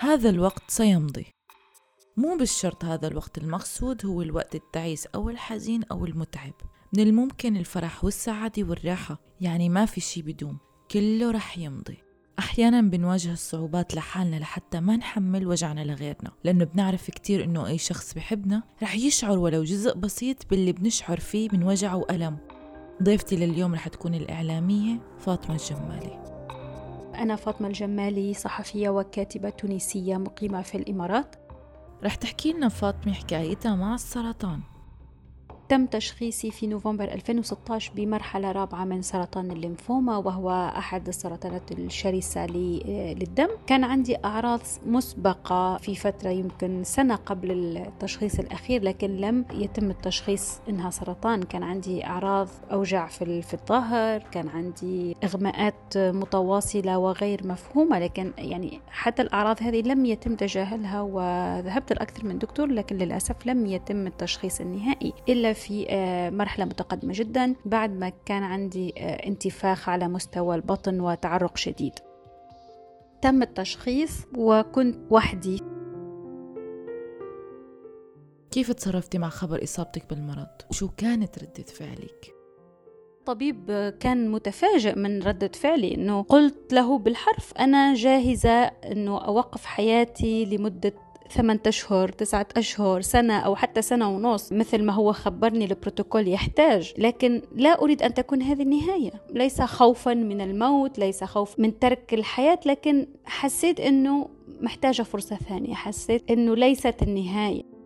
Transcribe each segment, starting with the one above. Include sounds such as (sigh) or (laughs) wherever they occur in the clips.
هذا الوقت سيمضي. مو بالشرط هذا الوقت المقصود هو الوقت التعيس أو الحزين أو المتعب. من الممكن الفرح والسعادة والراحة يعني ما في شي بدوم كله رح يمضي. أحيانا بنواجه الصعوبات لحالنا لحتى ما نحمل وجعنا لغيرنا لأنه بنعرف كتير إنه أي شخص بحبنا رح يشعر ولو جزء بسيط باللي بنشعر فيه من وجع وألم. ضيفتي لليوم رح تكون الإعلامية فاطمة الجمالي. أنا فاطمة الجمالي صحفية وكاتبة تونسية مقيمة في الإمارات. رح تحكي لنا فاطمة حكايتها مع السرطان. تم تشخيصي في نوفمبر 2016 بمرحلة رابعة من سرطان الليمفوما وهو أحد السرطانات الشرسة للدم. كان عندي أعراض مسبقة في فترة يمكن سنة قبل التشخيص الأخير لكن لم يتم التشخيص إنها سرطان. كان عندي أعراض أوجاع في الظهر كان عندي إغماءات متواصلة وغير مفهومة لكن يعني حتى الأعراض هذه لم يتم تجاهلها وذهبت لأكثر من دكتور لكن للأسف لم يتم التشخيص النهائي. إلا في آه، مرحلة متقدمة جدا بعد ما كان عندي آه، انتفاخ على مستوى البطن وتعرق شديد تم التشخيص وكنت وحدي كيف تصرفتي مع خبر إصابتك بالمرض؟ وشو كانت ردة فعلك؟ الطبيب كان متفاجئ من ردة فعلي إنه قلت له بالحرف أنا جاهزة إنه أوقف حياتي لمدة ثمانية أشهر تسعة أشهر سنة أو حتى سنة ونص مثل ما هو خبرني البروتوكول يحتاج. لكن لا أريد أن تكون هذه النهاية. ليس خوفا من الموت ليس خوف من ترك الحياة لكن حسيت أنه محتاجة فرصة ثانية. حسيت أنه ليست النهاية.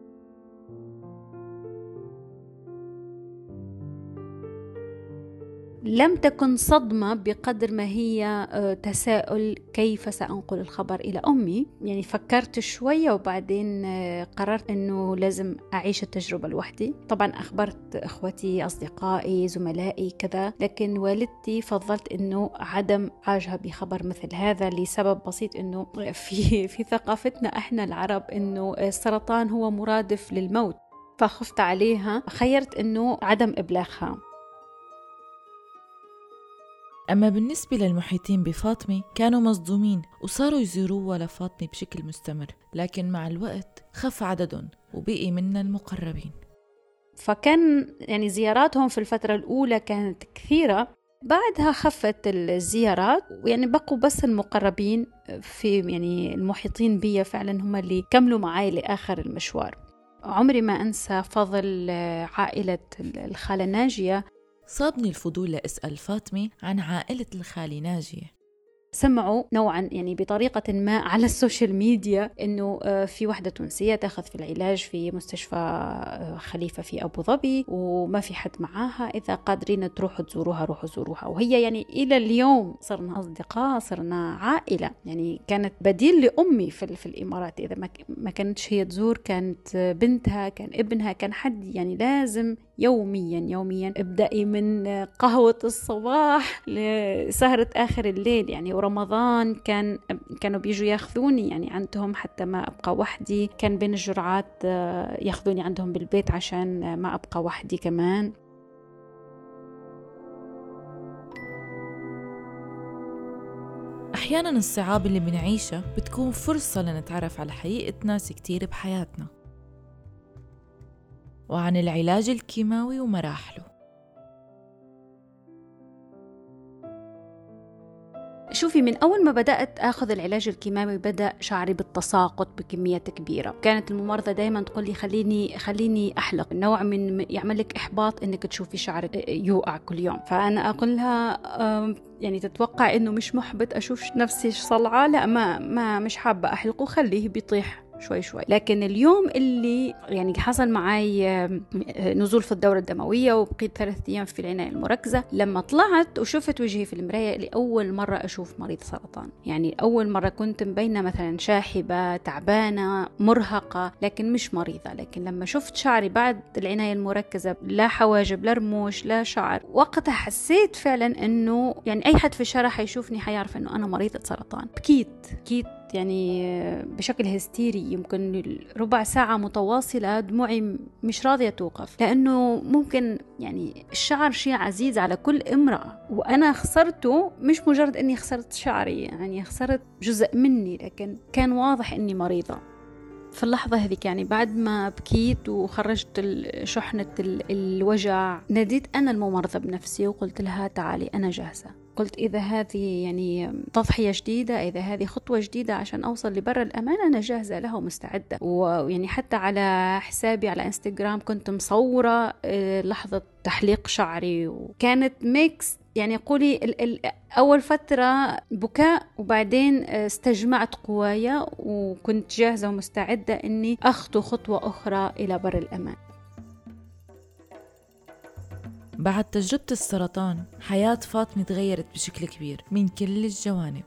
لم تكن صدمة بقدر ما هي آه، تساؤل كيف سأنقل الخبر إلى أمي. يعني فكرت شوية وبعدين آه، قررت أنه لازم أعيش التجربة لوحدي. طبعا أخبرت إخوتي أصدقائي زملائي كذا لكن والدتي فضلت أنه عدم عاجها بخبر مثل هذا لسبب بسيط أنه (laughs) في, في ثقافتنا إحنا العرب أنه السرطان هو مرادف للموت. فخفت عليها خيرت أنه عدم إبلاغها. أما بالنسبة للمحيطين بفاطمة كانوا مصدومين وصاروا يزوروها لفاطمة بشكل مستمر لكن مع الوقت خف عددهم وبقي منا المقربين. فكان يعني زياراتهم في الفترة الأولى كانت كثيرة بعدها خفت الزيارات ويعني بقوا بس المقربين في يعني المحيطين بي فعلا هم اللي كملوا معي لآخر المشوار. عمري ما أنسى فضل عائلة الخالة ناجية صابني الفضول لأسأل فاطمة عن عائلة الخالة ناجية سمعوا نوعا يعني بطريقة ما على ال social media إنه آه، في وحدة تونسية تأخذ في العلاج في مستشفى آه، خليفة في أبو ظبي وما في حد معاها. إذا قادرين تروحوا تزوروها روحوا زوروها. وهي يعني إلى اليوم صرنا أصدقاء صرنا عائلة. يعني كانت بديل لأمي في, في الإمارات. إذا ما كانتش هي تزور كانت بنتها كان ابنها كان حد يعني لازم يوميا يوميا ابدأي من قهوة الصباح لسهرة آخر الليل. يعني ورمضان كان كانوا بيجوا ياخذوني يعني عندهم حتى ما أبقى وحدي. كان بين الجرعات آه، ياخذوني عندهم بالبيت عشان ما أبقى وحدي كمان. أحيانا الصعاب اللي بنعيشها بتكون فرصة لنتعرف على حقيقة ناس كتير بحياتنا. وعن العلاج الكيماوي ومراحله. شوفي من أول ما بدأت أخذ العلاج الكيماوي بدأ شعري بالتساقط بكميات كبيرة. كانت الممرضة دايما تقول لي خليني خليني أحلق. نوع من يعمل لك إحباط إنك تشوفي شعرك يوقع كل يوم. فأنا أقول لها يعني تتوقع إنه مش محبط أشوف نفسي صلعة؟ لا ما ما مش حابة أحلقه خليه بيطيح. شوي شوي. لكن اليوم اللي يعني حصل معي نزول في الدورة الدموية وبقيت ثلاثة أيام في العناية المركزة لما طلعت وشفت وجهي في المراية لأول مرة أشوف مريض سرطان. يعني أول مرة كنت مبينة مثلا شاحبة تعبانة مرهقة لكن مش مريضة. لكن لما شفت شعري بعد العناية المركزة لا حواجب لا رموش لا شعر وقتها حسيت فعلا أنه يعني أي حد في الشارع حيشوفني حيعرف أنه أنا مريضة سرطان. بكيت بكيت يعني بشكل هستيري يمكن ربع ساعة متواصلة دموعي مش راضية توقف. لأنه ممكن يعني الشعر شيء عزيز على كل امرأة. وأنا خسرته مش مجرد أني خسرت شعري يعني خسرت جزء مني لكن كان واضح أني مريضة. في اللحظة هذيك يعني بعد ما بكيت وخرجت شحنة الوجع ناديت أنا الممرضة بنفسي وقلت لها تعالي أنا جاهزة. قلت إذا هذه يعني تضحية جديدة إذا هذه خطوة جديدة عشان أوصل لبر الأمان أنا جاهزة لها ومستعدة. ويعني حتى على حسابي على إنستغرام كنت مصورة آه، لحظة تحليق شعري وكانت ميكس يعني قولي ال ال أول فترة بكاء وبعدين استجمعت قوايا وكنت جاهزة ومستعدة إني أخطو خطوة أخرى إلى بر الأمان. بعد تجربة السرطان حياة فاطمة تغيرت بشكل كبير من كل الجوانب.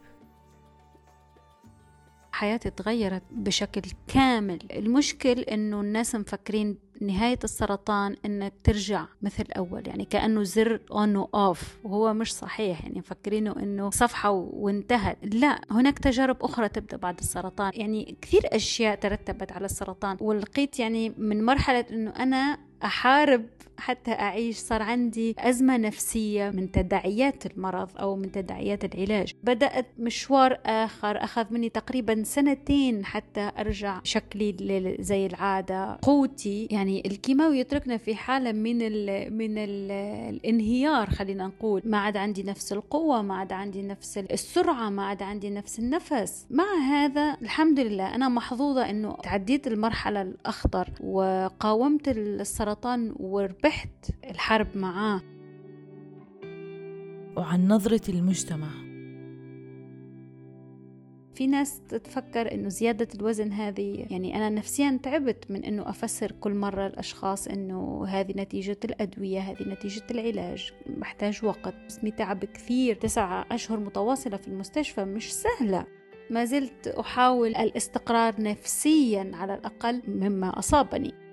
حياتي تغيرت بشكل كامل. المشكل إنه الناس مفكرين نهاية السرطان إنك ترجع مثل أول يعني كأنه زر on off وهو مش صحيح يعني مفكرينه إنه صفحة وانتهت. لا هناك تجارب أخرى تبدأ بعد السرطان. يعني كثير أشياء ترتبت على السرطان. ولقيت يعني من مرحلة إنه أنا أحارب حتى أعيش. صار عندي أزمة نفسية من تداعيات المرض أو من تداعيات العلاج. بدأت مشوار آخر أخذ مني تقريبا سنتين حتى أرجع شكلي زي العادة. قوتي يعني الكيماوي يتركنا في حالة من ال من ال الانهيار خلينا نقول. ما عاد عندي نفس القوة ما عاد عندي نفس السرعة ما عاد عندي نفس النفس. مع هذا الحمد لله أنا محظوظة أنه تعديت المرحلة الأخطر وقاومت السرطان وربحت الحرب معاه. وعن نظرة المجتمع. في ناس تتفكر إنه زيادة الوزن هذه يعني أنا نفسيا تعبت من إنه أفسر كل مرة الأشخاص إنه هذه نتيجة الأدوية هذه نتيجة العلاج. بحتاج وقت. اسمي تعب كثير. تسعة أشهر متواصلة في المستشفى مش سهلة. ما زلت أحاول الاستقرار نفسيا على الأقل مما أصابني.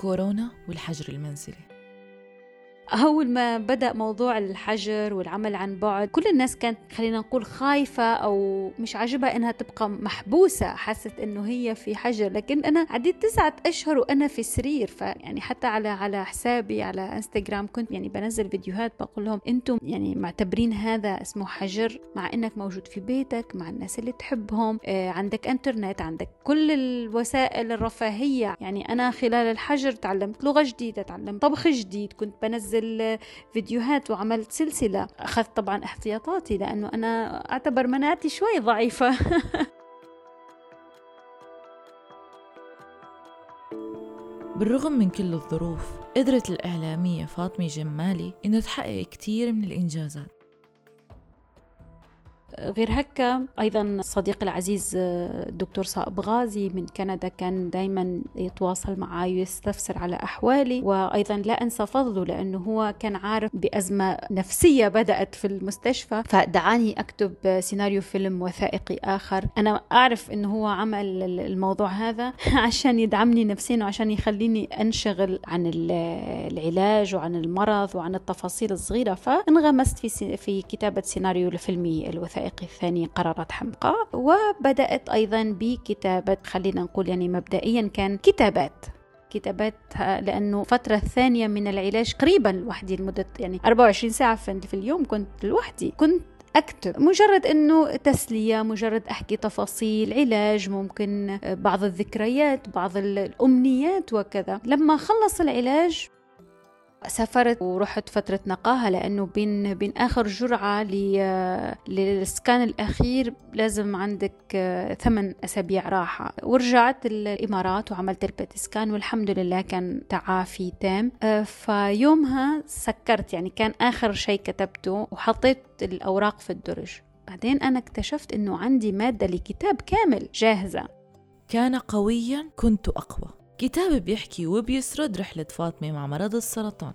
كورونا والحجر المنزلي. أول ما بدأ موضوع الحجر والعمل عن بعد كل الناس كانت خلينا نقول خايفة أو مش عاجبها إنها تبقى محبوسة حست إنه هي في حجر. لكن أنا عديت تسعة أشهر وأنا في سرير فيعني حتى على على حسابي على إنستغرام كنت يعني بنزل فيديوهات بقول لهم أنتم يعني معتبرين هذا اسمه حجر مع إنك موجود في بيتك مع الناس اللي تحبهم آه عندك إنترنت عندك كل الوسائل الرفاهية. يعني أنا خلال الحجر تعلمت لغة جديدة تعلمت طبخ جديد كنت بنزل الفيديوهات وعملت سلسلة. أخذت طبعا احتياطاتي لأنه أنا أعتبر مناعتي شوي ضعيفة. (laughs) بالرغم من كل الظروف قدرت الإعلامية فاطمة جمالي إنه تحقق كتير من الإنجازات. غير هكا أيضا صديقي العزيز الدكتور صائب غازي من كندا كان دايما يتواصل معي ويستفسر على أحوالي وأيضا لا أنسى فضله لأنه هو كان عارف بأزمة نفسية بدأت في المستشفى. فدعاني أكتب سيناريو فيلم وثائقي آخر. أنا أعرف أنه هو عمل الموضوع هذا (laughs) عشان يدعمني نفسيا وعشان يخليني أنشغل عن العلاج وعن المرض وعن التفاصيل الصغيرة. فانغمست في, في كتابة سيناريو لفيلمي الوثائقي. الوثائقي الثاني قرارات حمقى وبدأت أيضا بكتابة خلينا نقول يعني مبدئيا كان كتابات. كتابات لأنه فترة الثانية من العلاج قريبا لوحدي لمدة يعني 24 ساعة في اليوم كنت لوحدي. كنت أكتب. مجرد أنه تسلية مجرد أحكي تفاصيل علاج ممكن بعض الذكريات بعض الأمنيات وكذا. لما خلص العلاج سافرت ورحت فترة نقاهة لأنه بين بين آخر جرعة للسكان الأخير لازم عندك ثمان أسابيع راحة. ورجعت الإمارات وعملت البيت سكان والحمد لله كان تعافي تام. فيومها سكرت يعني كان آخر شيء كتبته وحطيت الأوراق في الدرج. بعدين أنا اكتشفت أنه عندي مادة لكتاب كامل جاهزة. كان قويا كنت أقوى. كتاب بيحكي وبيسرد رحلة فاطمة مع مرض السرطان.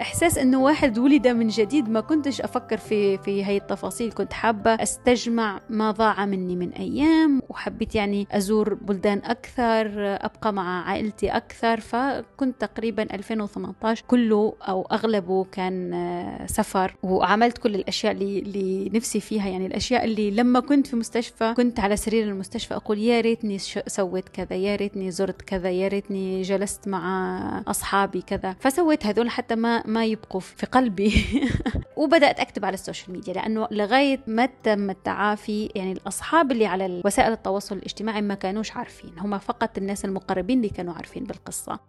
إحساس إنه واحد ولد من جديد ما كنتش أفكر في في هي التفاصيل كنت حابة أستجمع ما ضاع مني من أيام وحبيت يعني أزور بلدان أكثر أبقى مع عائلتي أكثر فكنت تقريبا 2018 كله أو أغلبه كان آه، سفر وعملت كل الأشياء اللي, اللي نفسي فيها. يعني الأشياء اللي لما كنت في مستشفى كنت على سرير المستشفى أقول يا ريتني سويت كذا يا ريتني زرت كذا يا ريتني جلست مع أصحابي كذا. فسويت هذول حتى ما ما يبقوا في قلبي. (laughs) وبدأت أكتب على ال social media لأنه لغاية ما تم التعافي يعني الأصحاب اللي على وسائل التواصل الاجتماعي ما كانوش عارفين. هم فقط الناس المقربين اللي كانوا عارفين بالقصة.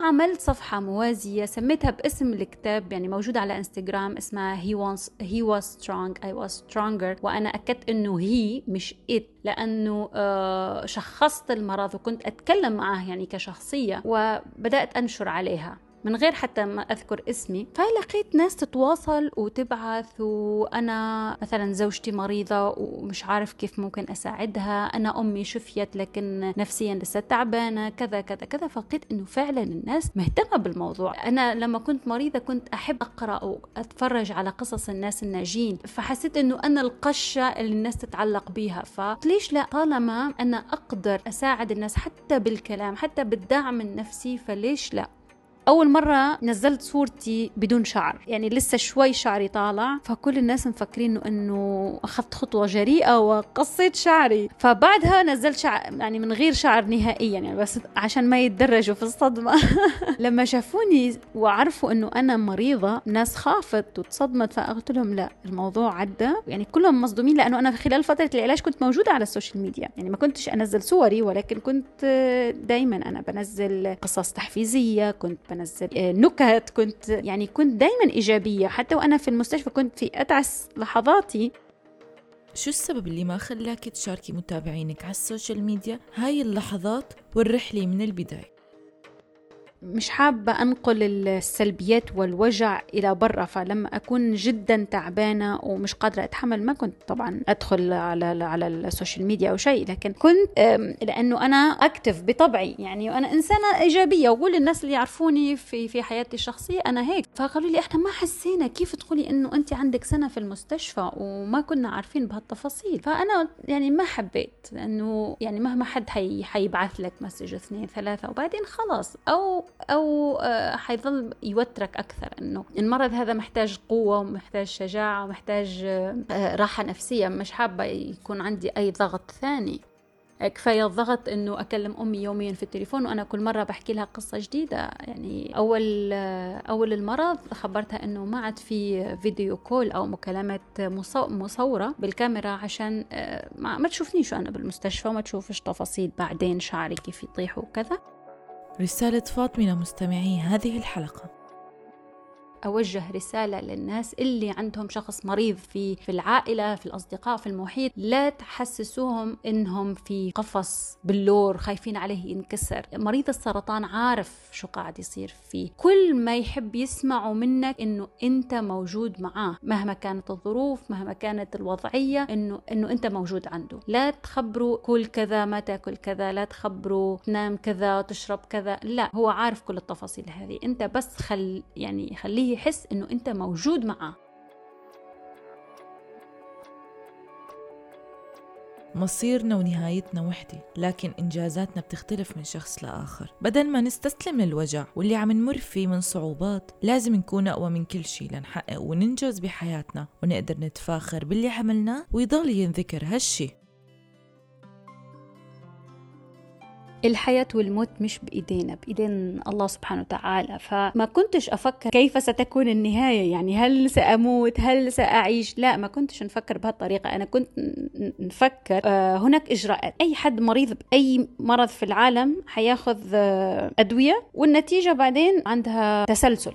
عملت صفحة موازية سميتها باسم الكتاب يعني موجودة على إنستغرام اسمها he was, he was strong I was stronger وأنا أكدت إنه هي مش it لأنه آه شخصت المرض وكنت أتكلم معاه يعني كشخصية وبدأت أنشر عليها. من غير حتى ما أذكر اسمي. فلقيت ناس تتواصل وتبعث وأنا مثلا زوجتي مريضة ومش عارف كيف ممكن أساعدها. أنا أمي شفيت لكن نفسيا لسه تعبانة كذا كذا كذا. فلقيت إنه فعلا الناس مهتمة بالموضوع. أنا لما كنت مريضة كنت أحب أقرأ وأتفرج على قصص الناس الناجين. فحسيت إنه أنا القشة اللي الناس تتعلق بيها. فليش لا؟ طالما أنا أقدر أساعد الناس حتى بالكلام حتى بالدعم النفسي فليش لا؟ أول مرة نزلت صورتي بدون شعر. يعني لسه شوي شعري طالع فكل الناس مفكرين إنه أخذت خطوة جريئة وقصيت شعري. فبعدها نزلت شعر يعني من غير شعر نهائيا يعني بس عشان ما يتدرجوا في الصدمة. (laughs) لما شافوني وعرفوا إنه أنا مريضة ناس خافت وتصدمت فقلت لهم لا الموضوع عدى. يعني كلهم مصدومين لأنه أنا خلال فترة العلاج كنت موجودة على ال social media. يعني ما كنتش أنزل صوري ولكن كنت دايما أنا بنزل قصص تحفيزية كنت بنزل. آه، نكت كنت يعني كنت دايما إيجابية. حتى وأنا في المستشفى كنت في أتعس لحظاتي. شو السبب اللي ما خلاك تشاركي متابعينك على ال social media؟ هاي اللحظات والرحلة من البداية. مش حابة أنقل السلبيات والوجع إلى برا فلما أكون جدا تعبانة ومش قادرة أتحمل. ما كنت طبعا أدخل على على ال social media أو شيء لكن كنت لأنه أنا أكتف بطبعي. يعني وأنا إنسانة إيجابية وكل الناس اللي يعرفوني في في حياتي الشخصية أنا هيك. فقالوا لي إحنا ما حسينا كيف تقولي إنه أنت عندك سنة في المستشفى وما كنا عارفين بهالتفاصيل. فأنا يعني ما حبيت لأنه يعني مهما حد حي حيبعث لك مسج اثنين ثلاثة وبعدين خلاص. أو أو آه، حيظل يوترك أكثر إنه المرض هذا محتاج قوة ومحتاج شجاعة ومحتاج آه، راحة نفسية مش حابة يكون عندي أي ضغط ثاني. كفايه الضغط إنه أكلم أمي يوميا في التليفون وأنا كل مرة بحكي لها قصة جديدة. يعني أول آه، أول المرض خبرتها إنه ما عاد في فيديو كول أو مكالمات مصورة بالكاميرا عشان ما تشوفنيش أنا بالمستشفى وما تشوفش تفاصيل بعدين شعري كيف يطيح وكذا. رسالة فاطمة لمستمعي هذه الحلقة. أوجه رسالة للناس اللي عندهم شخص مريض في في العائلة في الأصدقاء في المحيط لا تحسسوهم إنهم في قفص باللور خايفين عليه ينكسر. مريض السرطان عارف شو قاعد يصير فيه. كل ما يحب يسمعوا منك إنه أنت موجود معاه مهما كانت الظروف مهما كانت الوضعية إنه إنه أنت موجود عنده. لا تخبروا كل كذا ما تاكل كذا لا تخبروا تنام كذا تشرب كذا لا هو عارف كل التفاصيل هذه. أنت بس خل يعني خليه يحس إنه أنت موجود معاه مصيرنا ونهايتنا وحدة لكن إنجازاتنا بتختلف من شخص لآخر. بدل ما نستسلم للوجع واللي عم نمر فيه من صعوبات لازم نكون أقوى من كل شي لنحقق وننجز بحياتنا ونقدر نتفاخر باللي عملناه ويضل ينذكر هالشي. الحياة والموت مش بإيدينا بإيدين الله سبحانه وتعالى. فما كنتش أفكر كيف ستكون النهاية يعني هل سأموت؟ هل سأعيش؟ لا ما كنتش نفكر بهالطريقة. أنا كنت نفكر آه هناك إجراءات. أي حد مريض بأي مرض في العالم حياخذ آه أدوية والنتيجة بعدين عندها تسلسل.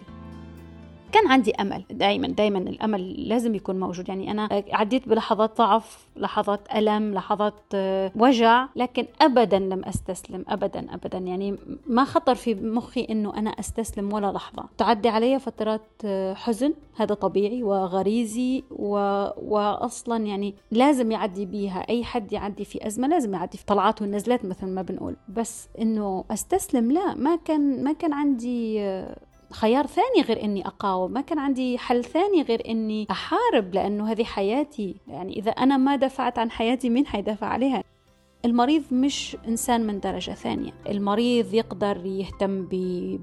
كان عندي أمل دائما دائما الأمل لازم يكون موجود. يعني أنا عديت بلحظات ضعف لحظات ألم لحظات آه، وجع لكن ابدا لم أستسلم ابدا ابدا. يعني ما خطر في مخي إنه أنا أستسلم ولا لحظة. تعدي علي فترات آه، حزن هذا طبيعي وغريزي و... واصلا يعني لازم يعدي بيها. أي حد يعدي في أزمة لازم يعدي في طلعات والنزلات مثل ما بنقول. بس إنه أستسلم لا ما كان ما كان عندي آه، خيار ثاني غير إني أقاوم. ما كان عندي حل ثاني غير إني أحارب لأنه هذه حياتي. يعني إذا أنا ما دفعت عن حياتي مين حيدافع عليها؟ المريض مش إنسان من درجة ثانية. المريض يقدر يهتم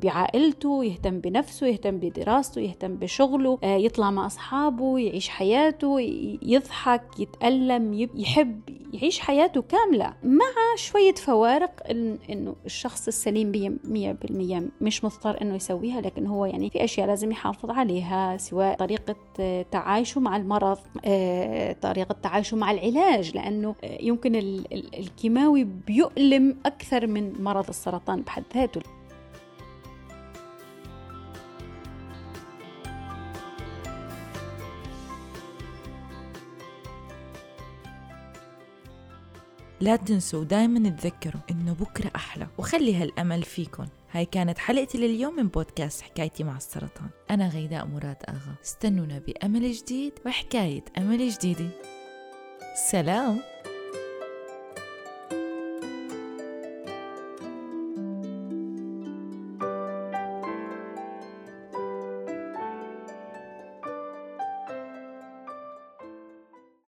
بعائلته يهتم بنفسه يهتم بدراسته يهتم بشغله آه، يطلع مع أصحابه يعيش حياته يضحك يتألم يحب يعيش حياته كاملة مع شوية فوارق إنه الشخص السليم مية بالمية مش مضطر إنه يسويها لكن هو يعني في أشياء لازم يحافظ عليها سواء طريقة آه، تعايشه مع المرض آه، طريقة تعايشه مع العلاج لأنه يمكن الكيماوي بيؤلم أكثر من مرض السرطان بحد ذاته. لا تنسوا دايما تذكروا إنه بكرة أحلى وخلي هالأمل فيكن. هاي كانت حلقتي لليوم من بودكاست حكايتي مع السرطان. أنا غيداء مراد آغا. استنونا بأمل جديد وحكاية أمل جديدة. سلام!